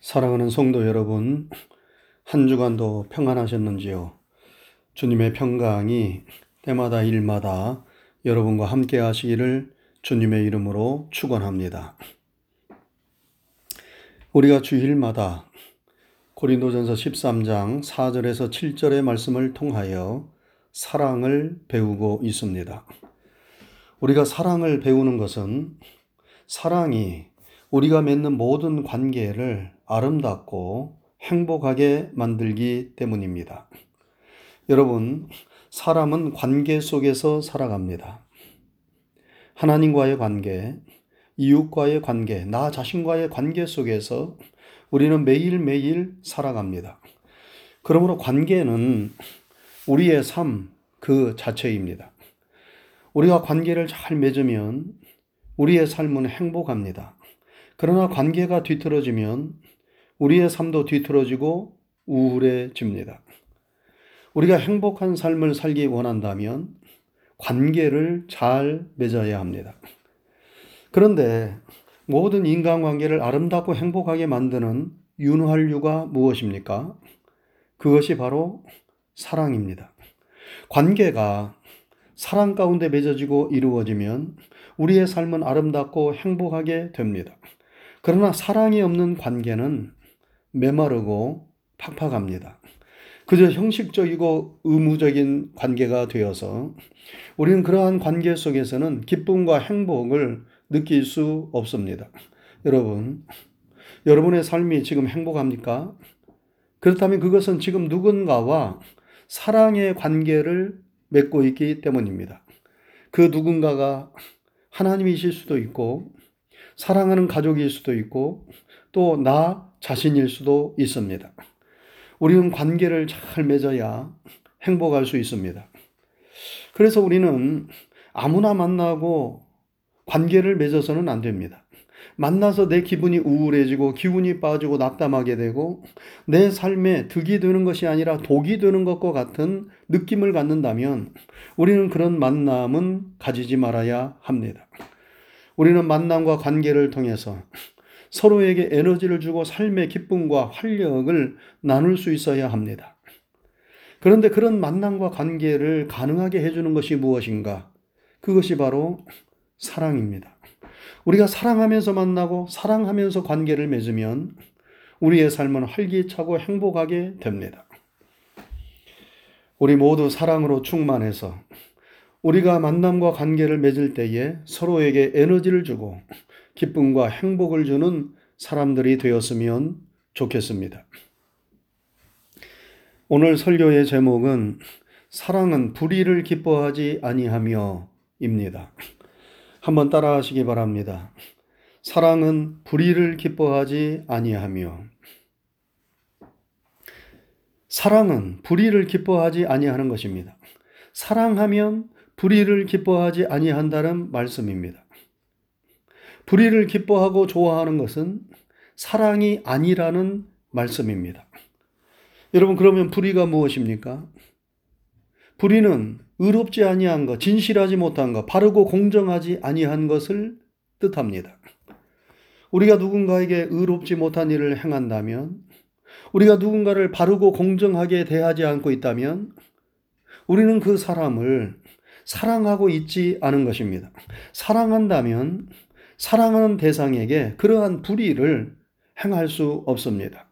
사랑하는 성도 여러분, 한 주간도 평안하셨는지요? 주님의 평강이 때마다 일마다 여러분과 함께 하시기를 주님의 이름으로 축원합니다. 우리가 주일마다 고린도전서 13장 4절에서 7절의 말씀을 통하여 사랑을 배우고 있습니다. 우리가 사랑을 배우는 것은 사랑이 우리가 맺는 모든 관계를 아름답고 행복하게 만들기 때문입니다. 여러분, 사람은 관계 속에서 살아갑니다. 하나님과의 관계, 이웃과의 관계, 나 자신과의 관계 속에서 우리는 매일매일 살아갑니다. 그러므로 관계는 우리의 삶 그 자체입니다. 우리가 관계를 잘 맺으면 우리의 삶은 행복합니다. 그러나 관계가 뒤틀어지면 우리의 삶도 뒤틀어지고 우울해집니다. 우리가 행복한 삶을 살기 원한다면 관계를 잘 맺어야 합니다. 그런데 모든 인간관계를 아름답고 행복하게 만드는 윤활유가 무엇입니까? 그것이 바로 사랑입니다. 관계가 사랑 가운데 맺어지고 이루어지면 우리의 삶은 아름답고 행복하게 됩니다. 그러나 사랑이 없는 관계는 메마르고 팍팍합니다. 그저 형식적이고 의무적인 관계가 되어서 우리는 그러한 관계 속에서는 기쁨과 행복을 느낄 수 없습니다. 여러분, 여러분의 삶이 지금 행복합니까? 그렇다면 그것은 지금 누군가와 사랑의 관계를 맺고 있기 때문입니다. 그 누군가가 하나님이실 수도 있고, 사랑하는 가족일 수도 있고, 또 나 자신일 수도 있습니다. 우리는 관계를 잘 맺어야 행복할 수 있습니다. 그래서 우리는 아무나 만나고 관계를 맺어서는 안 됩니다. 만나서 내 기분이 우울해지고 기운이 빠지고 낙담하게 되고 내 삶에 득이 되는 것이 아니라 독이 되는 것과 같은 느낌을 갖는다면 우리는 그런 만남은 가지지 말아야 합니다. 우리는 만남과 관계를 통해서 서로에게 에너지를 주고 삶의 기쁨과 활력을 나눌 수 있어야 합니다. 그런데 그런 만남과 관계를 가능하게 해주는 것이 무엇인가? 그것이 바로 사랑입니다. 우리가 사랑하면서 만나고 사랑하면서 관계를 맺으면 우리의 삶은 활기차고 행복하게 됩니다. 우리 모두 사랑으로 충만해서 우리가 만남과 관계를 맺을 때에 서로에게 에너지를 주고 기쁨과 행복을 주는 사람들이 되었으면 좋겠습니다. 오늘 설교의 제목은 사랑은 불의를 기뻐하지 아니하며입니다. 한번 따라하시기 바랍니다. 사랑은 불의를 기뻐하지 아니하며 사랑은 불의를 기뻐하지 아니하는 것입니다. 사랑하면 불의를 기뻐하지 아니한다는 말씀입니다. 불의를 기뻐하고 좋아하는 것은 사랑이 아니라는 말씀입니다. 여러분 그러면 불의가 무엇입니까? 불의는 의롭지 아니한 것, 진실하지 못한 것, 바르고 공정하지 아니한 것을 뜻합니다. 우리가 누군가에게 의롭지 못한 일을 행한다면, 우리가 누군가를 바르고 공정하게 대하지 않고 있다면, 우리는 그 사람을 사랑하고 있지 않은 것입니다. 사랑한다면, 사랑하는 대상에게 그러한 불의를 행할 수 없습니다.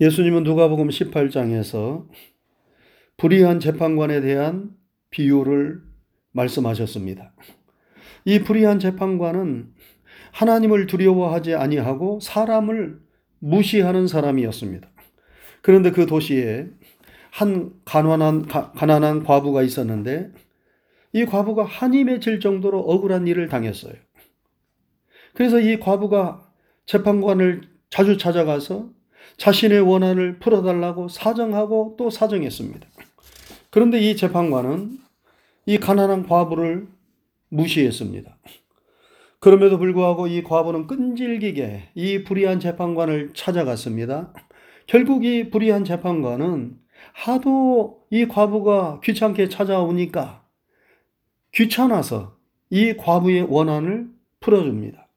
예수님은 누가복음 18장에서 불의한 재판관에 대한 비유를 말씀하셨습니다. 이 불의한 재판관은 하나님을 두려워하지 아니하고 사람을 무시하는 사람이었습니다. 그런데 그 도시에 한 가난한, 가 난한 과부가 있었는데 이 과부가 한이 맺힐 정도로 억울한 일을 당했어요. 그래서 이 과부가 재판관을 자주 찾아가서 자신의 원한을 풀어달라고 사정하고 또 사정했습니다. 그런데 이 재판관은 이 가난한 과부를 무시했습니다. 그럼에도 불구하고 이 과부는 끈질기게 이 불의한 재판관을 찾아갔습니다. 결국 이 불의한 재판관은 하도 이 과부가 귀찮게 찾아오니까 귀찮아서 이 과부의 원한을 풀어줍니다.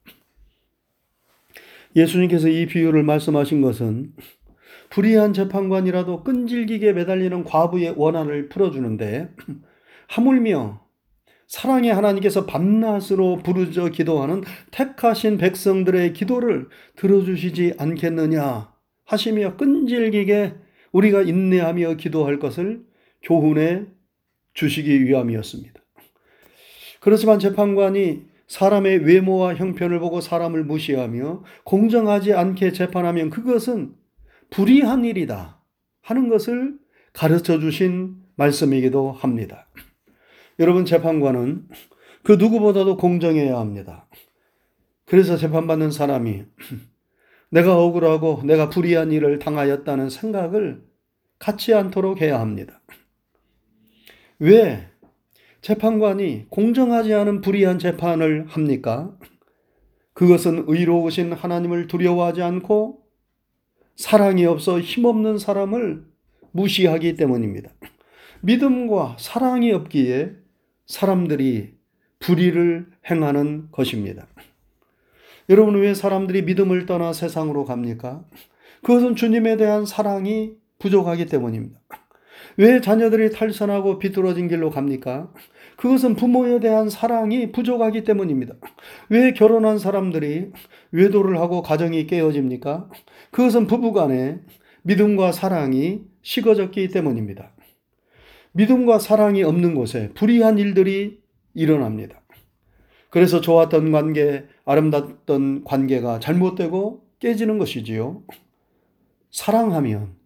예수님께서 이 비유를 말씀하신 것은 불의한 재판관이라도 끈질기게 매달리는 과부의 원한을 풀어주는데 하물며 사랑의 하나님께서 밤낮으로 부르짖어 기도하는 택하신 백성들의 기도를 들어주시지 않겠느냐 하시며 끈질기게 우리가 인내하며 기도할 것을 교훈해 주시기 위함이었습니다. 그렇지만 재판관이 사람의 외모와 형편을 보고 사람을 무시하며 공정하지 않게 재판하면 그것은 불의한 일이다 하는 것을 가르쳐 주신 말씀이기도 합니다. 여러분, 재판관은 그 누구보다도 공정해야 합니다. 그래서 재판받는 사람이 내가 억울하고 내가 불의한 일을 당하였다는 생각을 갖지 않도록 해야 합니다. 왜 재판관이 공정하지 않은 불의한 재판을 합니까? 그것은 의로우신 하나님을 두려워하지 않고 사랑이 없어 힘없는 사람을 무시하기 때문입니다. 믿음과 사랑이 없기에 사람들이 불의를 행하는 것입니다. 여러분, 왜 사람들이 믿음을 떠나 세상으로 갑니까? 그것은 주님에 대한 사랑이 부족하기 때문입니다. 왜 자녀들이 탈선하고 비뚤어진 길로 갑니까? 그것은 부모에 대한 사랑이 부족하기 때문입니다. 왜 결혼한 사람들이 외도를 하고 가정이 깨어집니까? 그것은 부부 간에 믿음과 사랑이 식어졌기 때문입니다. 믿음과 사랑이 없는 곳에 불의한 일들이 일어납니다. 그래서 좋았던 관계, 아름답던 관계가 잘못되고 깨지는 것이지요. 사랑하면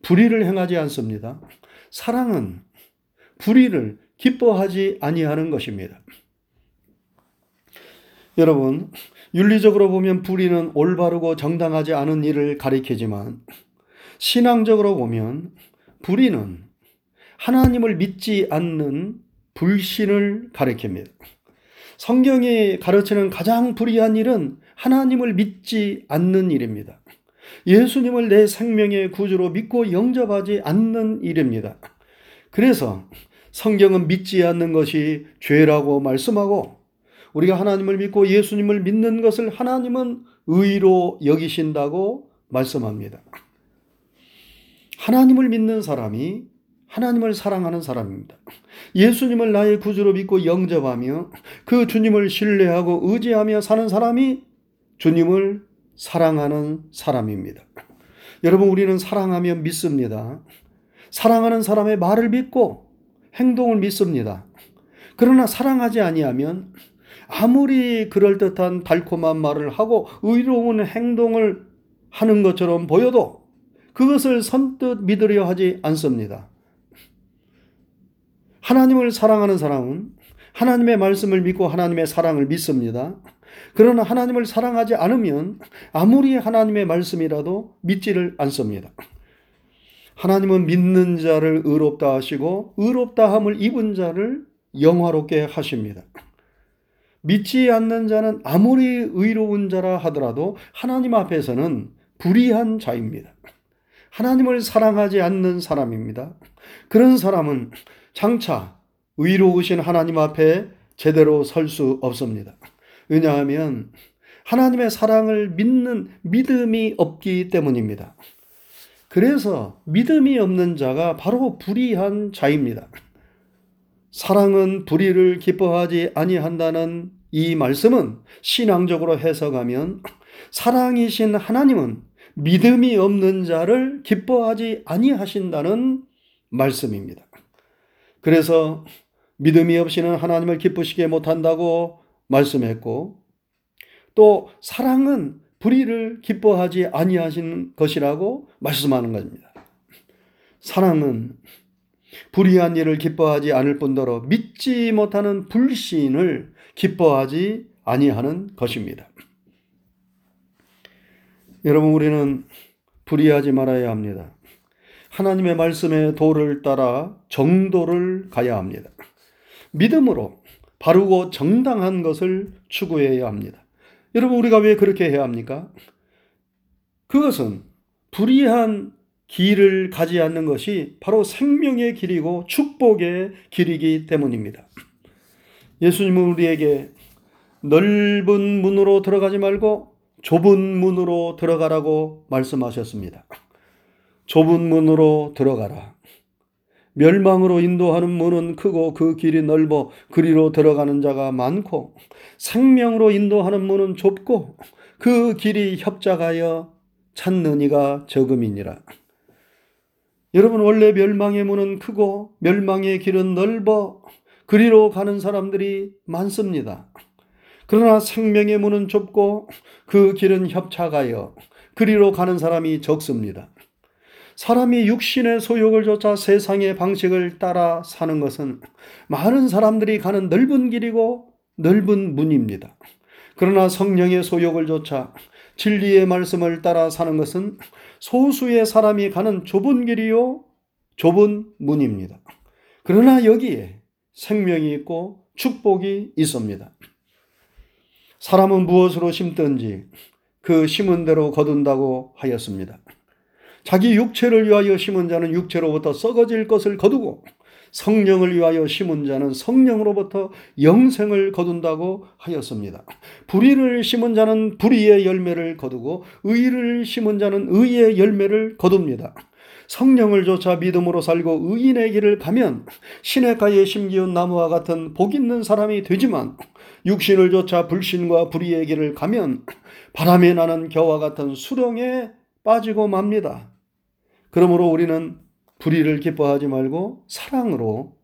불의를 행하지 않습니다. 사랑은 불의를 기뻐하지 아니하는 것입니다. 여러분, 윤리적으로 보면 불의는 올바르고 정당하지 않은 일을 가리키지만 신앙적으로 보면 불의는 하나님을 믿지 않는 불신을 가리킵니다. 성경이 가르치는 가장 불의한 일은 하나님을 믿지 않는 일입니다. 예수님을 내 생명의 구주로 믿고 영접하지 않는 일입니다. 그래서 성경은 믿지 않는 것이 죄라고 말씀하고 우리가 하나님을 믿고 예수님을 믿는 것을 하나님은 의로 여기신다고 말씀합니다. 하나님을 믿는 사람이 하나님을 사랑하는 사람입니다. 예수님을 나의 구주로 믿고 영접하며 그 주님을 신뢰하고 의지하며 사는 사람이 주님을 사랑하는 사람입니다. 여러분, 우리는 사랑하며 믿습니다. 사랑하는 사람의 말을 믿고 행동을 믿습니다. 그러나 사랑하지 아니하면 아무리 그럴듯한 달콤한 말을 하고 의로운 행동을 하는 것처럼 보여도 그것을 선뜻 믿으려 하지 않습니다. 하나님을 사랑하는 사람은 하나님의 말씀을 믿고 하나님의 사랑을 믿습니다. 그러나 하나님을 사랑하지 않으면 아무리 하나님의 말씀이라도 믿지를 않습니다. 하나님은 믿는 자를 의롭다 하시고 의롭다 함을 입은 자를 영화롭게 하십니다. 믿지 않는 자는 아무리 의로운 자라 하더라도 하나님 앞에서는 불의한 자입니다. 하나님을 사랑하지 않는 사람입니다. 그런 사람은 장차 의로우신 하나님 앞에 제대로 설 수 없습니다. 왜냐하면 하나님의 사랑을 믿는 믿음이 없기 때문입니다. 그래서 믿음이 없는 자가 바로 불의한 자입니다. 사랑은 불의를 기뻐하지 아니한다는 이 말씀은 신앙적으로 해석하면 사랑이신 하나님은 믿음이 없는 자를 기뻐하지 아니하신다는 말씀입니다. 그래서 믿음이 없이는 하나님을 기쁘시게 못한다고 말씀했고 또 사랑은 불의를 기뻐하지 아니하신 것이라고 말씀하는 것입니다. 사랑은 불의한 일을 기뻐하지 않을 뿐더러 믿지 못하는 불신을 기뻐하지 아니하는 것입니다. 여러분 우리는 불의하지 말아야 합니다. 하나님의 말씀의 도를 따라 정도를 가야 합니다. 믿음으로 바르고 정당한 것을 추구해야 합니다. 여러분, 우리가 왜 그렇게 해야 합니까? 그것은 불의한 길을 가지 않는 것이 바로 생명의 길이고 축복의 길이기 때문입니다. 예수님은 우리에게 넓은 문으로 들어가지 말고 좁은 문으로 들어가라고 말씀하셨습니다. 좁은 문으로 들어가라. 멸망으로 인도하는 문은 크고 그 길이 넓어 그리로 들어가는 자가 많고 생명으로 인도하는 문은 좁고 그 길이 협작하여 찾는 이가 적음이니라. 여러분 원래 멸망의 문은 크고 멸망의 길은 넓어 그리로 가는 사람들이 많습니다. 그러나 생명의 문은 좁고 그 길은 협착하여 그리로 가는 사람이 적습니다. 사람이 육신의 소욕을 쫓아 세상의 방식을 따라 사는 것은 많은 사람들이 가는 넓은 길이고 넓은 문입니다. 그러나 성령의 소욕을 쫓아 진리의 말씀을 따라 사는 것은 소수의 사람이 가는 좁은 길이요, 좁은 문입니다. 그러나 여기에 생명이 있고 축복이 있습니다. 사람은 무엇으로 심든지 그 심은 대로 거둔다고 하였습니다. 자기 육체를 위하여 심은 자는 육체로부터 썩어질 것을 거두고 성령을 위하여 심은 자는 성령으로부터 영생을 거둔다고 하였습니다. 불의를 심은 자는 불의의 열매를 거두고 의를 심은 자는 의의 열매를 거둡니다. 성령을 조차 믿음으로 살고 의인의 길을 가면 시냇가에 심기운 나무와 같은 복 있는 사람이 되지만 육신을 조차 불신과 불의의 길을 가면 바람에 나는 겨와 같은 수렁에 빠지고 맙니다. 그러므로 우리는 불의를 기뻐하지 말고 사랑으로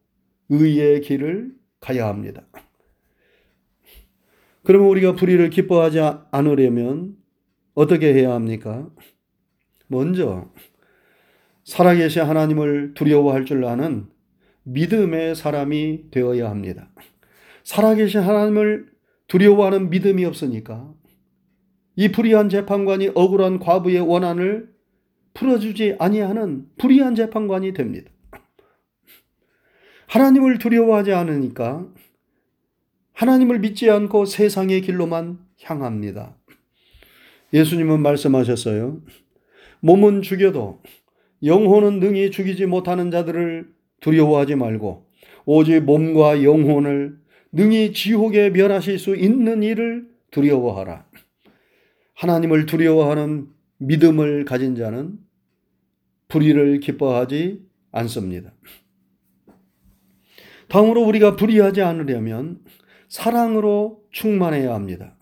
의의 길을 가야 합니다. 그러면 우리가 불의를 기뻐하지 않으려면 어떻게 해야 합니까? 먼저 살아계신 하나님을 두려워할 줄 아는 믿음의 사람이 되어야 합니다. 살아계신 하나님을 두려워하는 믿음이 없으니까 이 불의한 재판관이 억울한 과부의 원한을 풀어주지 아니하는 불의한 재판관이 됩니다. 하나님을 두려워하지 않으니까 하나님을 믿지 않고 세상의 길로만 향합니다. 예수님은 말씀하셨어요. 몸은 죽여도 영혼은 능히 죽이지 못하는 자들을 두려워하지 말고 오직 몸과 영혼을 능히 지옥에 멸하실 수 있는 일을 두려워하라. 하나님을 두려워하는 믿음을 가진 자는 불의를 기뻐하지 않습니다. 다음으로 우리가 불의하지 않으려면 사랑으로 충만해야 합니다.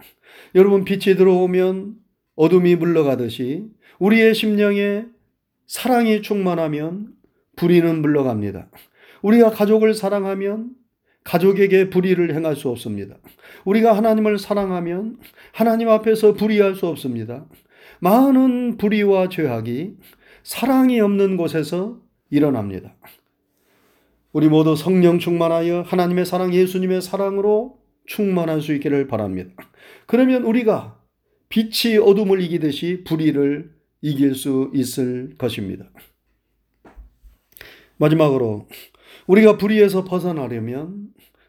여러분, 빛이 들어오면 어둠이 물러가듯이 우리의 심령에 사랑이 충만하면 불의는 물러갑니다. 우리가 가족을 사랑하면 가족에게 불의를 행할 수 없습니다. 우리가 하나님을 사랑하면 하나님 앞에서 불의할 수 없습니다. 많은 불의와 죄악이 사랑이 없는 곳에서 일어납니다. 우리 모두 성령 충만하여 하나님의 사랑, 예수님의 사랑으로 충만할 수 있기를 바랍니다. 그러면 우리가 빛이 어둠을 이기듯이 불의를 이길 수 있을 것입니다. 마지막으로 우리가 불의에서 벗어나려면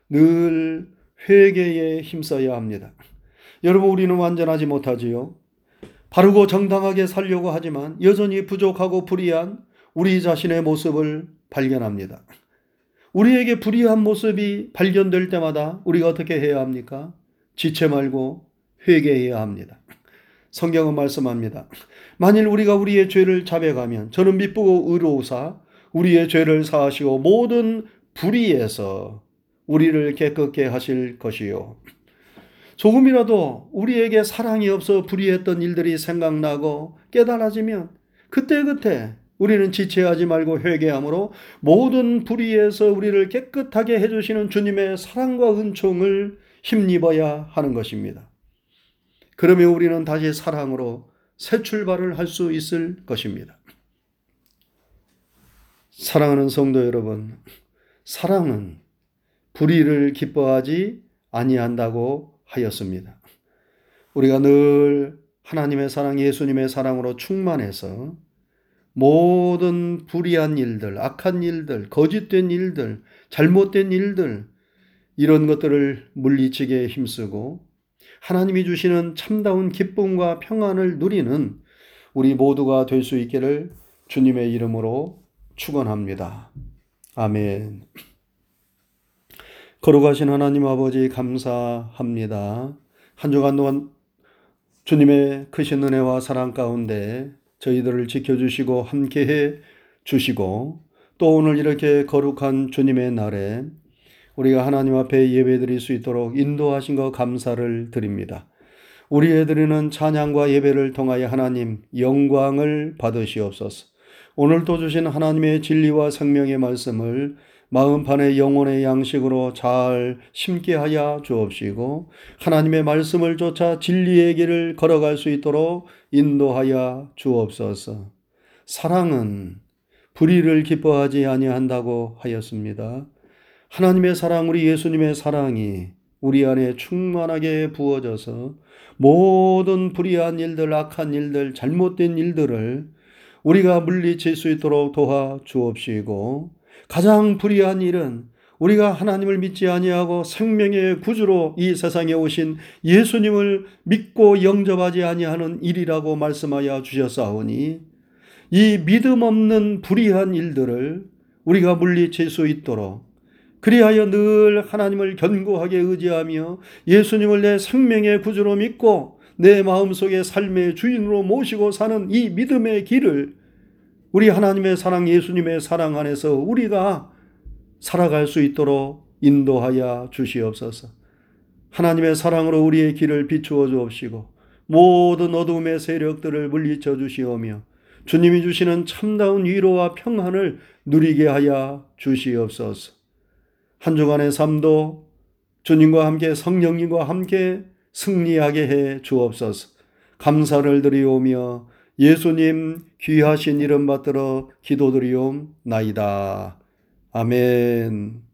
늘 회개에 힘써야 합니다. 여러분 우리는 완전하지 못하지요. 바르고 정당하게 살려고 하지만 여전히 부족하고 불의한 우리 자신의 모습을 발견합니다. 우리에게 불의한 모습이 발견될 때마다 우리가 어떻게 해야 합니까? 지체 말고 회개해야 합니다. 성경은 말씀합니다. 만일 우리가 우리의 죄를 자백하면 저는 미쁘고 의로우사 우리의 죄를 사하시고 모든 불의에서 우리를 깨끗게 하실 것이요. 조금이라도 우리에게 사랑이 없어 불의했던 일들이 생각나고 깨달아지면 그때그때 우리는 지체하지 말고 회개함으로 모든 불의에서 우리를 깨끗하게 해주시는 주님의 사랑과 은총을 힘입어야 하는 것입니다. 그러면 우리는 다시 사랑으로 새 출발을 할 수 있을 것입니다. 사랑하는 성도 여러분, 사랑은 불의를 기뻐하지 아니한다고 하였습니다. 우리가 늘 하나님의 사랑, 예수님의 사랑으로 충만해서 모든 불의한 일들, 악한 일들, 거짓된 일들, 잘못된 일들, 이런 것들을 물리치게 힘쓰고 하나님이 주시는 참다운 기쁨과 평안을 누리는 우리 모두가 될 수 있기를 주님의 이름으로 축원합니다. 아멘. 거룩하신 하나님 아버지 감사합니다. 한 주간 동안 주님의 크신 은혜와 사랑 가운데 저희들을 지켜주시고 함께해 주시고 또 오늘 이렇게 거룩한 주님의 날에 우리가 하나님 앞에 예배드릴 수 있도록 인도하신 것 감사를 드립니다. 우리의 드리는 찬양과 예배를 통하여 하나님 영광을 받으시옵소서. 오늘도 주신 하나님의 진리와 생명의 말씀을 마음판의 영혼의 양식으로 잘 심게 하여 주옵시고 하나님의 말씀을 쫓아 진리의 길을 걸어갈 수 있도록 인도하여 주옵소서. 사랑은 불의를 기뻐하지 아니한다고 하였습니다. 하나님의 사랑, 우리 예수님의 사랑이 우리 안에 충만하게 부어져서 모든 불의한 일들, 악한 일들, 잘못된 일들을 우리가 물리칠 수 있도록 도와 주옵시고 가장 불의한 일은 우리가 하나님을 믿지 아니하고 생명의 구주로 이 세상에 오신 예수님을 믿고 영접하지 아니하는 일이라고 말씀하여 주셨사오니 이 믿음 없는 불의한 일들을 우리가 물리칠 수 있도록 그리하여 늘 하나님을 견고하게 의지하며 예수님을 내 생명의 구주로 믿고 내 마음속에 삶의 주인으로 모시고 사는 이 믿음의 길을 우리 하나님의 사랑, 예수님의 사랑 안에서 우리가 살아갈 수 있도록 인도하여 주시옵소서. 하나님의 사랑으로 우리의 길을 비추어 주옵시고 모든 어둠의 세력들을 물리쳐 주시오며 주님이 주시는 참다운 위로와 평안을 누리게 하여 주시옵소서. 한 주간의 삶도 주님과 함께 성령님과 함께 승리하게 해 주옵소서. 감사를 드리오며 예수님 귀하신 이름 받들어 기도드리옵나이다. 아멘.